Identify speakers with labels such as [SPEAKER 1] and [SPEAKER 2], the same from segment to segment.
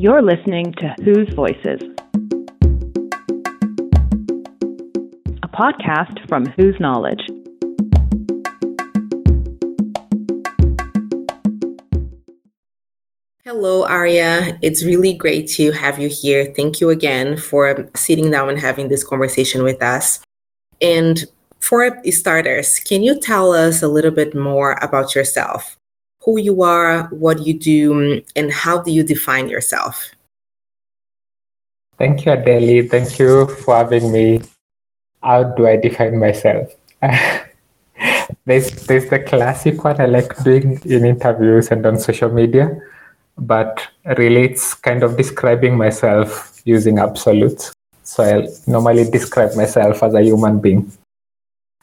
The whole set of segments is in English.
[SPEAKER 1] You're listening to Whose Voices, a podcast from Whose Knowledge.
[SPEAKER 2] Hello, Arya. It's really great to have you here. Thank you again for sitting down and having this conversation with us. And for starters, can you tell us a little bit more about yourself? Who you are, what you do, and how do you define yourself?
[SPEAKER 3] Thank you, Adele. Thank you for having me. How do I define myself? there's, there's the classic one I like doing in interviews and on social media, but really it's kind of describing myself using absolutes. So I normally describe myself as a human being.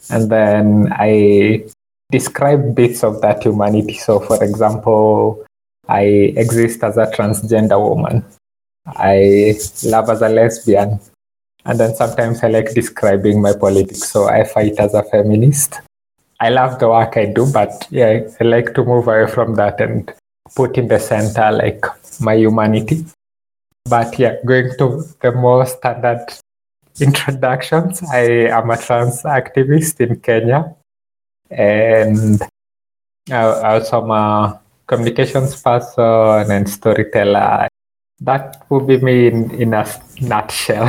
[SPEAKER 3] And then I describe bits of that humanity. So, for example, I exist as a transgender woman. I love as a lesbian. And then sometimes I like describing my politics. So I fight as a feminist. I love the work I do, but yeah, I like to move away from that and put in the center like my humanity. But yeah, going to the more standard introductions, I am a trans activist in Kenya. And I also am a communications person and storyteller that would be me in, in a nutshell.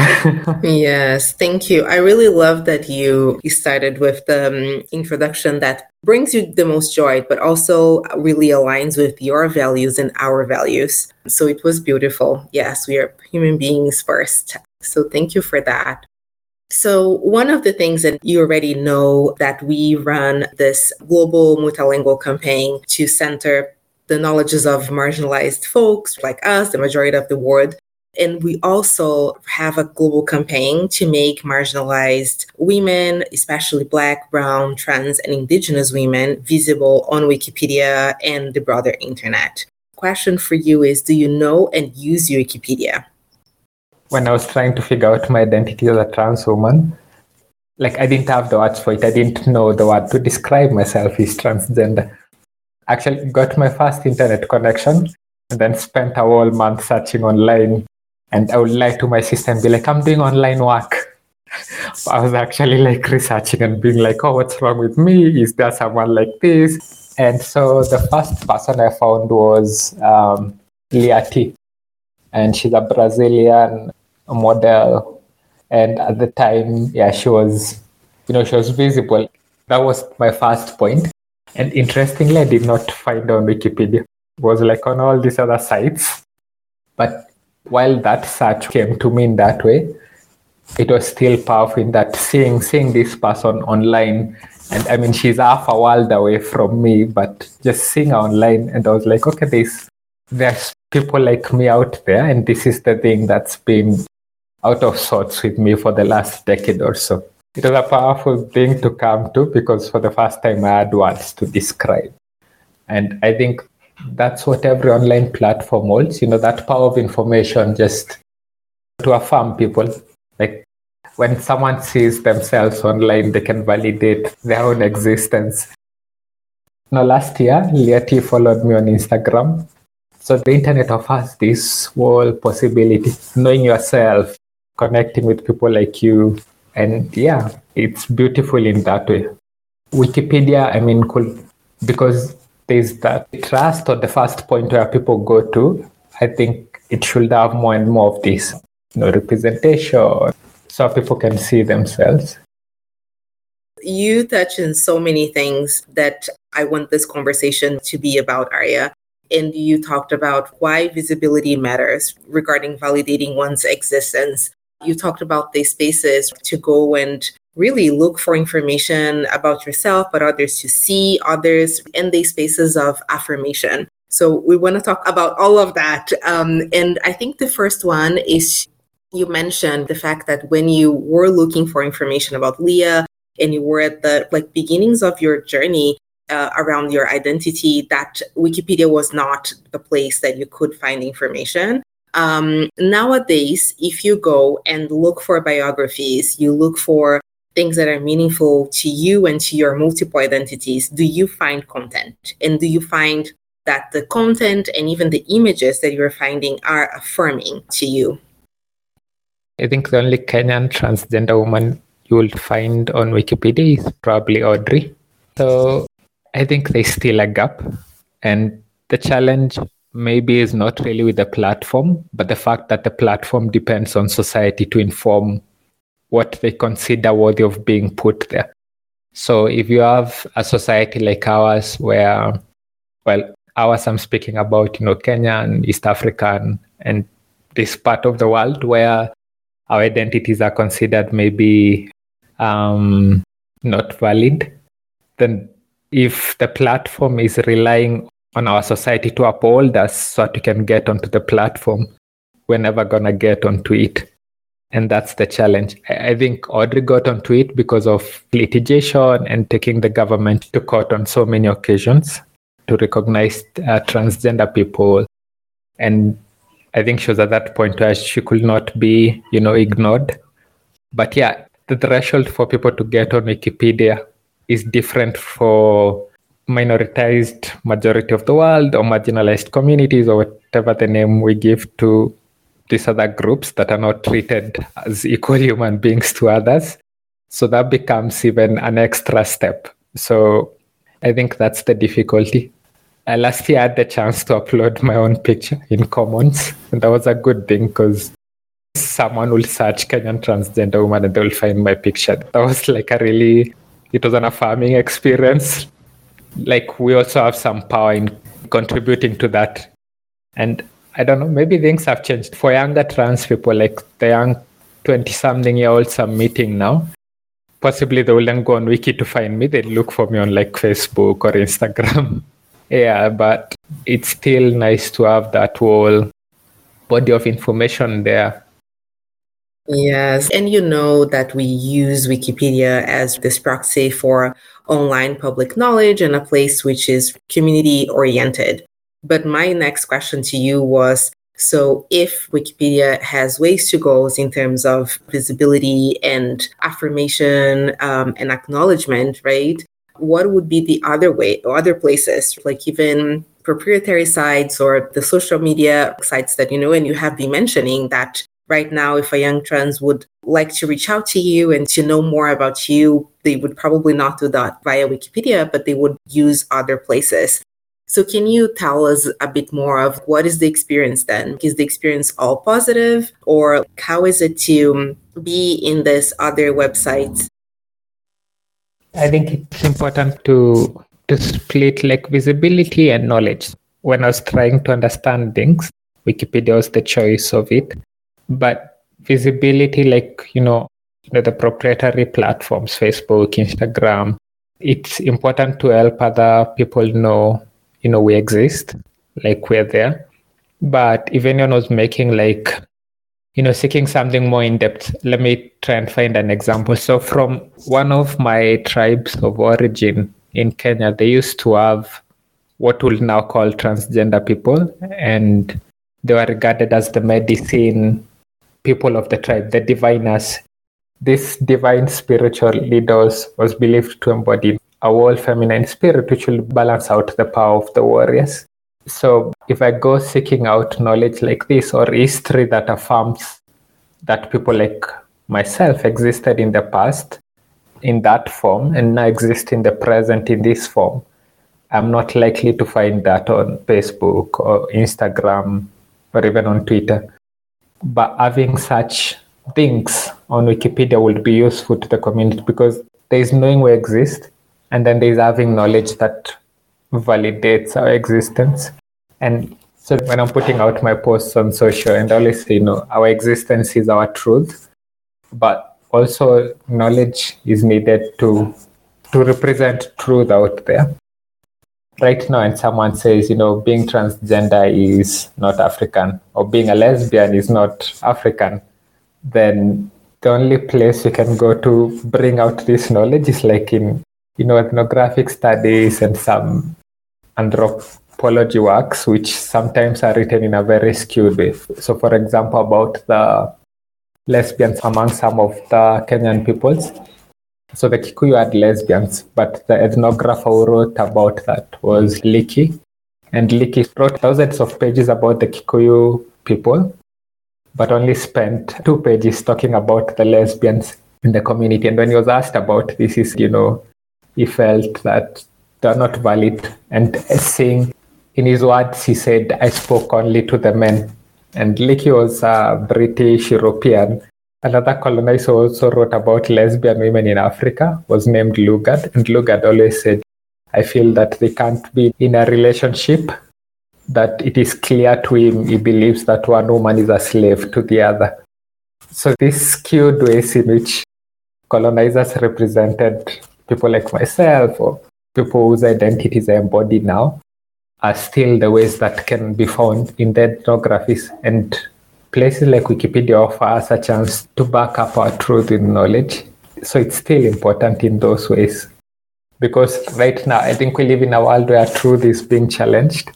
[SPEAKER 2] yes, thank you. I really love that you, started with the um, introduction that brings you the most joy, but also really aligns with your values and our values. So it was beautiful. Yes, we are human beings first. So thank you for that. So, one of the things that you already know that we run this global multilingual campaign to center the knowledges of marginalized folks like us, the majority of the world. And we also have a global campaign to make marginalized women, especially Black, Brown, Trans, and Indigenous women, visible on Wikipedia and the broader internet. Question for you is Do you know and use Wikipedia?
[SPEAKER 3] When I was trying to figure out my identity as a trans woman, like I didn't have the words for it. I didn't know the word to describe myself as transgender actually got my first internet connection and then spent a whole month searching online. And I would lie to my sister and be like, I'm doing online work. I was actually like researching and being like, oh, what's wrong with me? Is there someone like this? And so the first person I found was um. And she's a Brazilian model. And at the time, yeah, she was, you know, she was visible. That was my first point. And interestingly, I did not find on Wikipedia. It was like on all these other sites. But while that search came to me in that way, it was still powerful in that seeing seeing this person online and I mean she's half a world away from me, but just seeing her online and I was like, okay, there's there's people like me out there and this is the thing that's been out of sorts with me for the last decade or so it was a powerful thing to come to because for the first time I had words to describe. And I think that's what every online platform holds, you know, that power of information just to affirm people. Like when someone sees themselves online, they can validate their own existence. Now, last year, Lea T followed me on Instagram. So the internet offers this whole possibility, knowing yourself, connecting with people like you, and yeah, it's beautiful in that way. Wikipedia, I mean, cool, because there's that trust or the first point where people go to. I think it should have more and more of this, you know, representation, so people can see themselves.
[SPEAKER 2] You touch on so many things that I want this conversation to be about, Arya. And you talked about why visibility matters regarding validating one's existence you talked about these spaces to go and really look for information about yourself, but others to see others in these spaces of affirmation. So we want to talk about all of that. Um, and I think the first one is you mentioned the fact that when you were looking for information about Lea and you were at the like beginnings of your journey uh, around your identity, that Wikipedia was not the place that you could find information. Um, nowadays, if you go and look for biographies, you look for things that are meaningful to you and to your multiple identities, do you find content? And do you find that the content and even the images that you're finding are affirming to you?
[SPEAKER 3] I think the only Kenyan transgender woman you will find on Wikipedia is probably Audrey. So I think there's still a gap. And the challenge maybe is not really with the platform, but the fact that the platform depends on society to inform what they consider worthy of being put there. So if you have a society like ours where, well, ours I'm speaking about, you know, Kenya and East African and this part of the world where our identities are considered maybe um, not valid, then if the platform is relying on our society to uphold us so that we can get onto the platform, we're never to get onto it. And that's the challenge. I think Audrey got onto it because of litigation and taking the government to court on so many occasions to recognize uh, transgender people. And I think she was at that point where she could not be, you know, ignored. But yeah, the threshold for people to get on Wikipedia is different for minoritized majority of the world or marginalized communities or whatever the name we give to these other groups that are not treated as equal human beings to others. So that becomes even an extra step. So I think that's the difficulty. I last year had the chance to upload my own picture in Commons, and that was a good thing because someone will search Kenyan transgender woman and they'll find my picture. That was like a really, it was an affirming experience. Like we also have some power in contributing to that. And I don't know, maybe things have changed for younger trans people, like the young 20 something year olds I'm meeting now. Possibly they will then go on Wiki to find me. They look for me on like Facebook or Instagram. yeah, but it's still nice to have that whole body of information there
[SPEAKER 2] Yes, and you know that we use Wikipedia as this proxy for online public knowledge and a place which is community oriented. But my next question to you was so, if Wikipedia has ways to go in terms of visibility and affirmation um, and acknowledgement, right? What would be the other way or other places, like even proprietary sites or the social media sites that you know, and you have been mentioning that right now, if a young trans would like to reach out to you and to know more about you, they would probably not do that via Wikipedia, but they would use other places. So, can you tell us a bit more of what is the experience then? Is the experience all positive, or how is it to be in this other websites?
[SPEAKER 3] I think it's important to to split like visibility and knowledge. When I was trying to understand things, Wikipedia was the choice of it but visibility like you know, the proprietary platforms facebook instagram it's important to help other people know you know we exist like we're there. But if anyone was making like you know seeking something more in depth let me try and find an example. So from one of my tribes of origin in kenya they used to have what we'll now call transgender people and they were regarded as the medicine people of the tribe, the diviners. This divine spiritual leaders was believed to embody a whole feminine spirit which will balance out the power of the warriors. So if I go seeking out knowledge like this or history that affirms that people like myself existed in the past in that form and now exist in the present in this form, I'm not likely to find that on Facebook or Instagram or even on Twitter but having such things on Wikipedia would be useful to the community because there is knowing we exist, and then there is having knowledge that validates our existence. And so when I'm putting out my posts on social, and always say, you know, our existence is our truth, but also knowledge is needed to to represent truth out there right now and someone says, you know, being transgender is not African or being a lesbian is not African, then the only place you can go to bring out this knowledge is like in, you know, ethnographic studies and some anthropology works, which sometimes are written in a very skewed way. So, for example, about the lesbians among some of the Kenyan peoples, so the Kikuyu had lesbians, but the ethnographer who wrote about that was Leakey. And Leakey wrote thousands of pages about the Kikuyu people, but only spent two pages talking about the lesbians in the community. And when he was asked about this, is you know, he felt that they're not valid. And saying in his words, he said, I spoke only to the men. And Leakey was a British European. Another colonizer who also wrote about lesbian women in Africa, was named Lugard. And Lugard always said, I feel that they can't be in a relationship, that it is clear to him, he believes that one woman is a slave to the other. So, these skewed ways in which colonizers represented people like myself or people whose identities are embodied now are still the ways that can be found in the ethnographies and places like Wikipedia offer us a chance to back up our truth with knowledge. So it's still important in those ways. Because right now, I think we live in a world where truth is being challenged.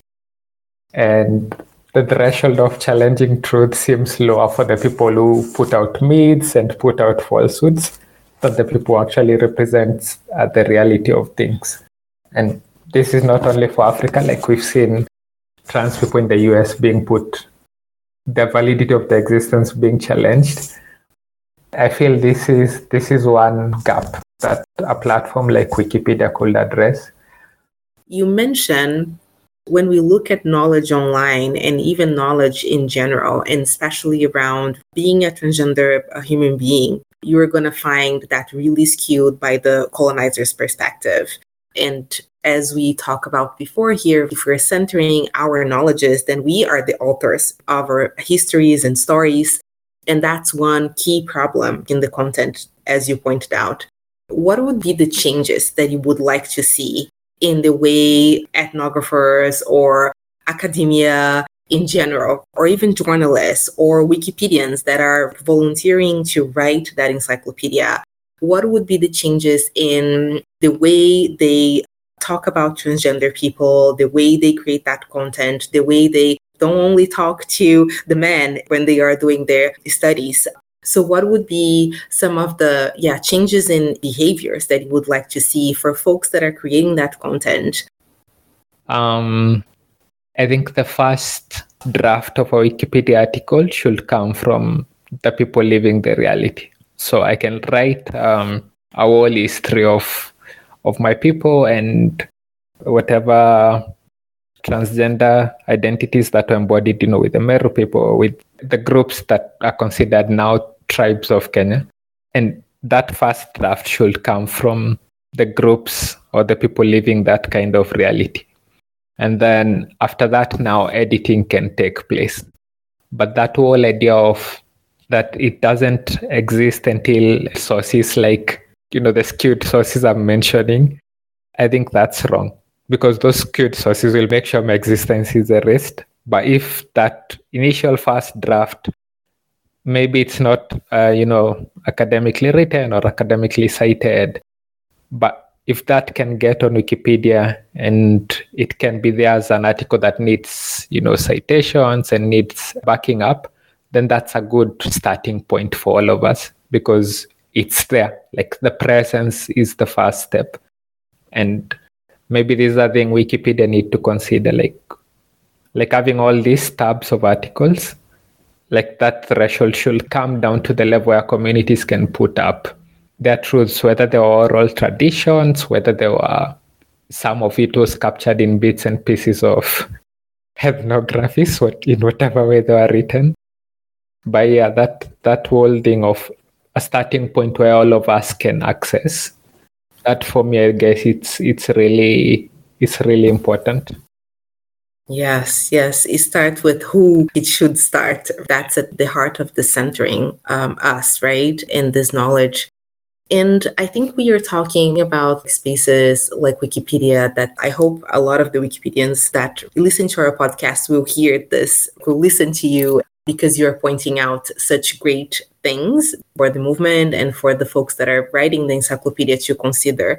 [SPEAKER 3] And the threshold of challenging truth seems lower for the people who put out myths and put out falsehoods than the people who actually represent uh, the reality of things. And this is not only for Africa, like we've seen trans people in the US being put, the validity of the existence being challenged. I feel this is this is one gap that a platform like Wikipedia could address.
[SPEAKER 2] You mentioned when we look at knowledge online and even knowledge in general, and especially around being a transgender a human being, you're going to find that really skewed by the colonizer's perspective. And as we talk about before here, if we're centering our knowledges, then we are the authors of our histories and stories. And that's one key problem in the content, as you pointed out. What would be the changes that you would like to see in the way ethnographers or academia in general, or even journalists or Wikipedians that are volunteering to write that encyclopedia? What would be the changes in the way they talk about transgender people, the way they create that content, the way they don't only talk to the men when they are doing their studies. So what would be some of the yeah changes in behaviors that you would like to see for folks that are creating that content?
[SPEAKER 3] Um I think the first draft of a Wikipedia article should come from the people living the reality. So I can write um, a whole history of of my people and whatever transgender identities that are embodied, you know, with the Meru people, with the groups that are considered now tribes of Kenya. And that first draft should come from the groups or the people living that kind of reality. And then after that, now editing can take place. But that whole idea of that it doesn't exist until sources like you know the skewed sources I'm mentioning, I think that's wrong because those skewed sources will make sure my existence is erased. But if that initial first draft, maybe it's not uh, you know academically written or academically cited, but if that can get on Wikipedia and it can be there as an article that needs you know citations and needs backing up, then that's a good starting point for all of us because it's there. Like the presence is the first step. And maybe this is a thing Wikipedia need to consider, like like having all these tabs of articles, like that threshold should come down to the level where communities can put up their truths, whether they were oral traditions, whether they were some of it was captured in bits and pieces of ethnographies, what in whatever way they were written. But yeah, that that whole thing of a starting point where all of us can access. That for me, I guess it's it's really it's really important.
[SPEAKER 2] Yes, yes. It starts with who it should start. That's at the heart of the centering um, us, right? In this knowledge. And I think we are talking about spaces like Wikipedia that I hope a lot of the Wikipedians that listen to our podcast will hear this, will listen to you because you're pointing out such great things for the movement and for the folks that are writing the encyclopedia to consider.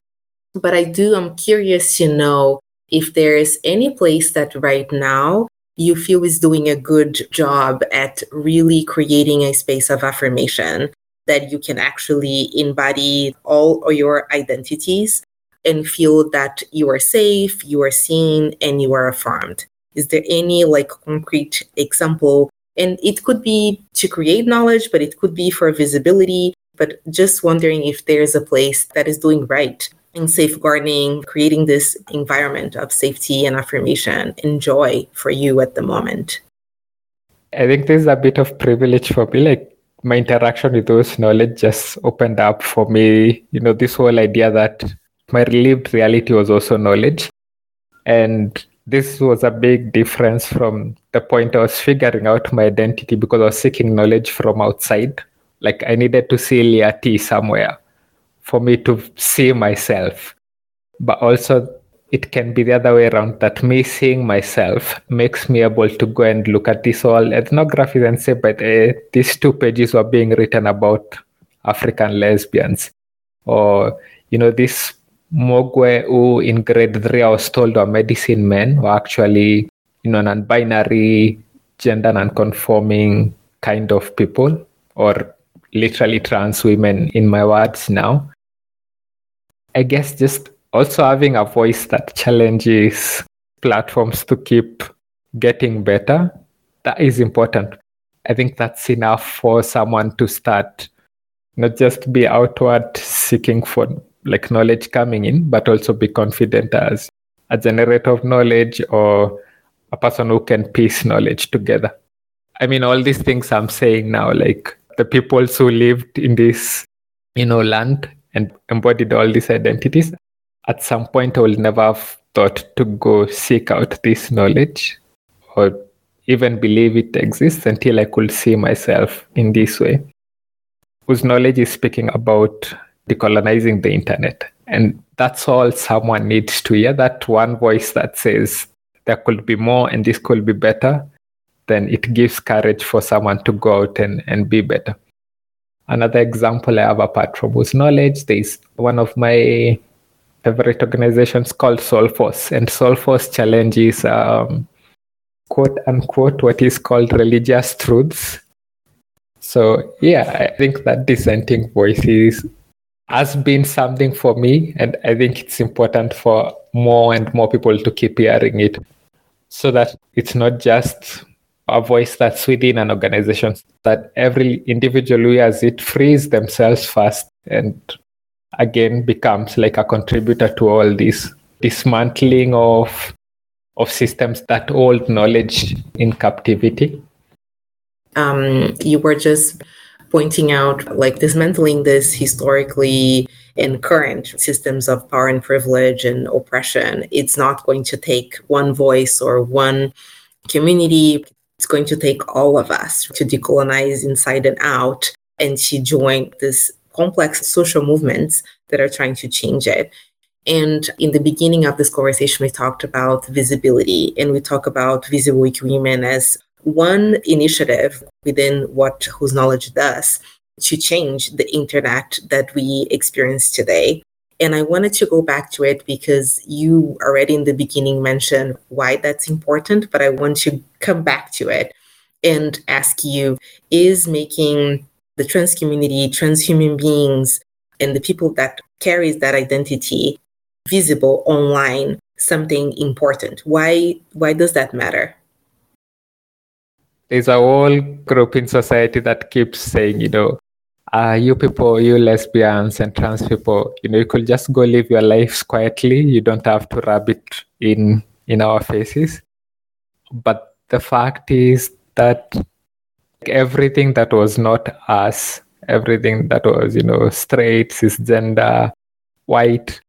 [SPEAKER 2] But I do, I'm curious to know if there is any place that right now you feel is doing a good job at really creating a space of affirmation that you can actually embody all of your identities and feel that you are safe, you are seen, and you are affirmed. Is there any like concrete example? And it could be to create knowledge, but it could be for visibility. But just wondering if there's a place that is doing right in safeguarding, creating this environment of safety and affirmation and joy for you at the moment.
[SPEAKER 3] I think there's a bit of privilege for me. Like my interaction with those knowledge just opened up for me, you know, this whole idea that my lived reality was also knowledge. And this was a big difference from the point I was figuring out my identity because I was seeking knowledge from outside. Like I needed to see T somewhere for me to see myself. But also it can be the other way around that me seeing myself makes me able to go and look at this all ethnography and say, but uh, these two pages were being written about African lesbians. Or, you know, this Mugawe who in grade three I was told were medicine men were actually, you know, non-binary, gender non-conforming kind of people or literally trans women in my words now. I guess just also having a voice that challenges platforms to keep getting better, that is important. I think that's enough for someone to start not just be outward seeking for like knowledge coming in, but also be confident as a generator of knowledge or a person who can piece knowledge together. I mean, all these things I'm saying now, like the people who lived in this, you know, land and embodied all these identities, at some point I will never have thought to go seek out this knowledge or even believe it exists until I could see myself in this way. Whose knowledge is speaking about decolonizing the internet. And that's all someone needs to hear that one voice that says there could be more and this could be better. Then it gives courage for someone to go out and, and be better. Another example I have apart from whose knowledge, there's one of my favorite organizations called Soulforce, and Soulforce challenges um, quote unquote what is called religious truths. So yeah, I think that dissenting voices has been something for me, and I think it's important for more and more people to keep hearing it, so that it's not just a voice that's within an organization, that every individual who hears it frees themselves first and again becomes like a contributor to all this dismantling of of systems that hold knowledge in captivity.
[SPEAKER 2] Um, you were just pointing out like dismantling this historically and current systems of power and privilege and oppression. It's not going to take one voice or one community. It's going to take all of us to decolonize inside and out and to join this complex social movements that are trying to change it. And in the beginning of this conversation, we talked about visibility and we talk about Visible Women as one initiative within what Whose Knowledge does to change the internet that we experience today. And I wanted to go back to it because you already in the beginning mentioned why that's important, but I want to come back to it and ask you is making the trans community, trans human beings, and the people that carries that identity visible online something important. Why why does that matter?
[SPEAKER 3] There's a whole group in society that keeps saying, you know, uh, you people, you lesbians and trans people, you know, you could just go live your lives quietly. You don't have to rub it in in our faces. But the fact is that everything that was not us, everything that was, you know, straight, cisgender, white,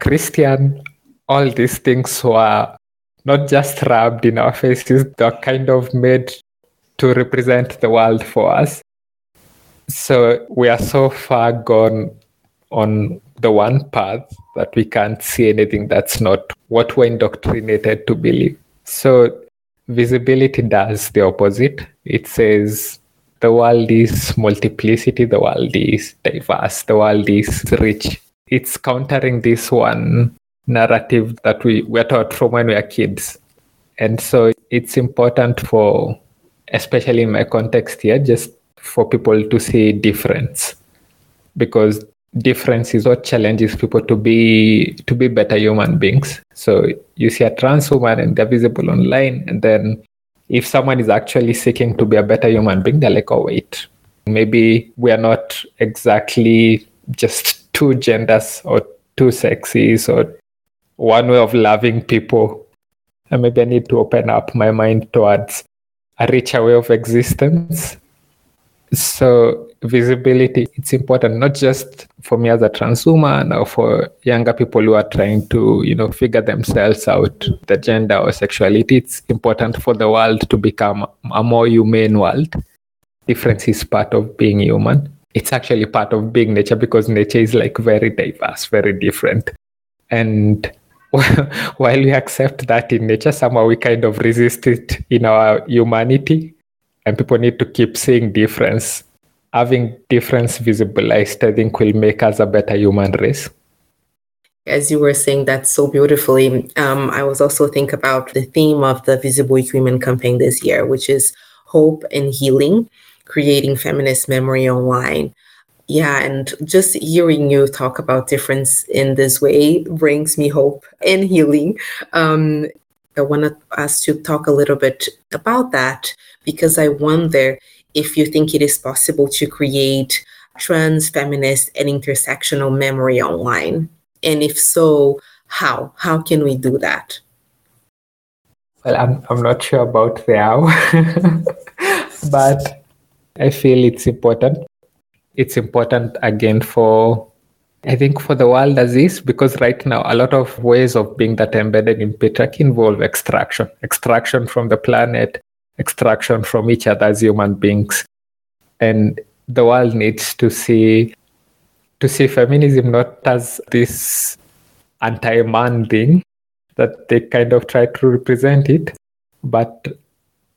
[SPEAKER 3] Christian, all these things were not just rubbed in our faces, they're kind of made to represent the world for us. So we are so far gone on the one path that we can't see anything that's not what we're indoctrinated to believe. So visibility does the opposite. It says the world is multiplicity, the world is diverse, the world is rich. It's countering this one narrative that we were taught from when we were kids. And so it's important for, especially in my context here, just for people to see difference. Because differences or challenges people to be to be better human beings. So you see a trans woman and they're visible online, and then if someone is actually seeking to be a better human being, they're like, oh wait, maybe we are not exactly just two genders or two sexes or one way of loving people. And maybe I need to open up my mind towards a richer way of existence. So visibility it's important not just for me as a trans woman or for younger people who are trying to you know figure themselves out the gender or sexuality. It's important for the world to become a more humane world. Difference is part of being human. It's actually part of being nature because nature is like very diverse very different. And while we accept that in nature somehow we kind of resist it in our humanity and people need to keep seeing difference having difference visibilized, I think, will make us a better human race.
[SPEAKER 2] As you were saying that so beautifully, um, I was also think about the theme of the Visible Women campaign this year, which is hope and healing, creating feminist memory online. Yeah, and just hearing you talk about difference in this way brings me hope and healing. Um, I want us to talk a little bit about that because I wonder if you think it is possible to create trans, feminist, and intersectional memory online? And if so, how? How can we do that?
[SPEAKER 3] Well, I'm, I'm not sure about the how, but I feel it's important. It's important again for, I think, for the world as is, because right now a lot of ways of being that embedded in patriarchy involve extraction, extraction from the planet, extraction from each other as human beings. And the world needs to see to see feminism not as this anti-man thing that they kind of try to represent it, but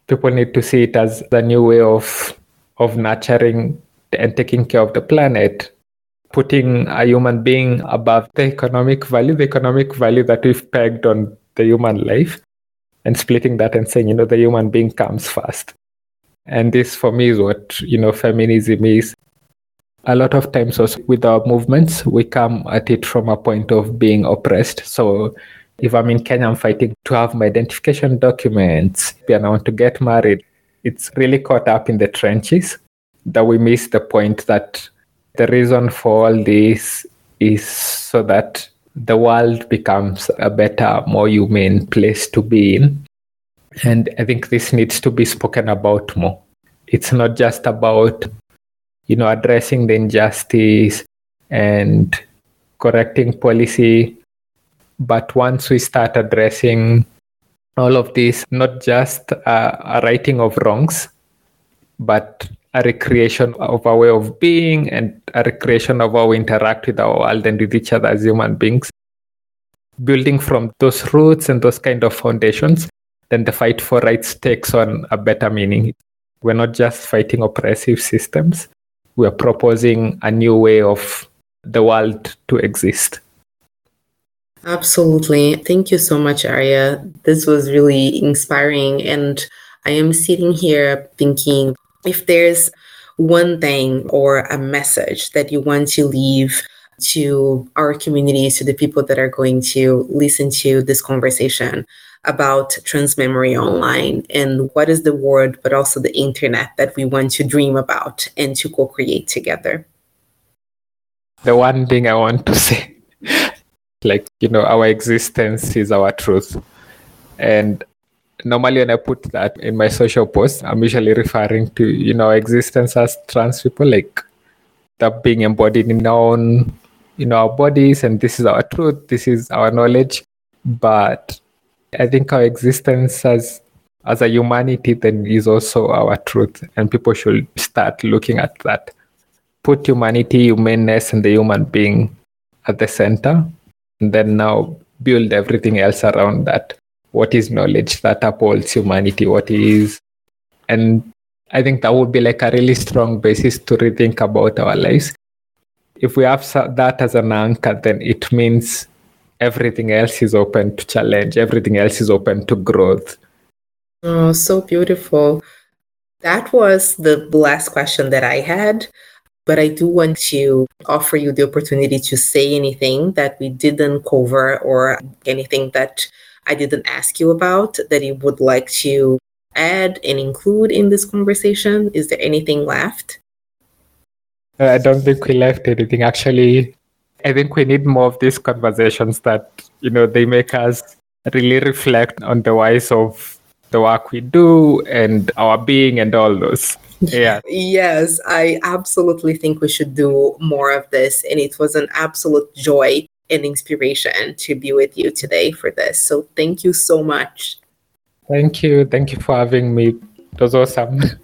[SPEAKER 3] people need to see it as the new way of of nurturing and taking care of the planet, putting a human being above the economic value, the economic value that we've pegged on the human life, and splitting that and saying, you know, the human being comes first. And this for me is what, you know, feminism is. A lot of times also with our movements, we come at it from a point of being oppressed. So if I'm in Kenya, I'm fighting to have my identification documents and I want to get married. It's really caught up in the trenches that we miss the point that the reason for all this is so that the world becomes a better, more humane place to be in. And I think this needs to be spoken about more. It's not just about, you know, addressing the injustice and correcting policy, but once we start addressing all of this, not just uh, a, a righting of wrongs, but a recreation of our way of being and a recreation of how we interact with our world and with each other as human beings. Building from those roots and those kind of foundations, then the fight for rights takes on a better meaning. We're not just fighting oppressive systems, we're proposing a new way of the world to exist.
[SPEAKER 2] Absolutely. Thank you so much, Arya. This was really inspiring. And I am sitting here thinking if there's one thing or a message that you want to leave to our communities, to the people that are going to listen to this conversation about trans memory online and what is the world, but also the internet that we want to dream about and to co create together?
[SPEAKER 3] The one thing I want to say, like, you know, our existence is our truth. And normally when I put that in my social posts, I'm usually referring to you know existence as trans people, like that being embodied in our own in our bodies, and this is our truth, this is our knowledge. But I think our existence as as a humanity then is also our truth, and people should start looking at that. Put humanity, humanness, and the human being at the center, and then now build everything else around that what is knowledge that upholds humanity, what is. And I think that would be like a really strong basis to rethink about our lives. If we have that as an anchor, then it means everything else is open to challenge, everything else is open to growth.
[SPEAKER 2] Oh, so beautiful. That was the last question that I had. But I do want to offer you the opportunity to say anything that we didn't cover or anything that I didn't ask you about that you would like to add and include in this conversation. Is there anything left?
[SPEAKER 3] Uh, I don't think we left anything. Actually, I think we need more of these conversations that, you know, they make us really reflect on the whys of the work we do and our being and all those. Yeah.
[SPEAKER 2] yes, I absolutely think we should do more of this. And it was an absolute joy and inspiration to be with you today for this. So thank you so much.
[SPEAKER 3] Thank you. Thank you for having me. It was awesome.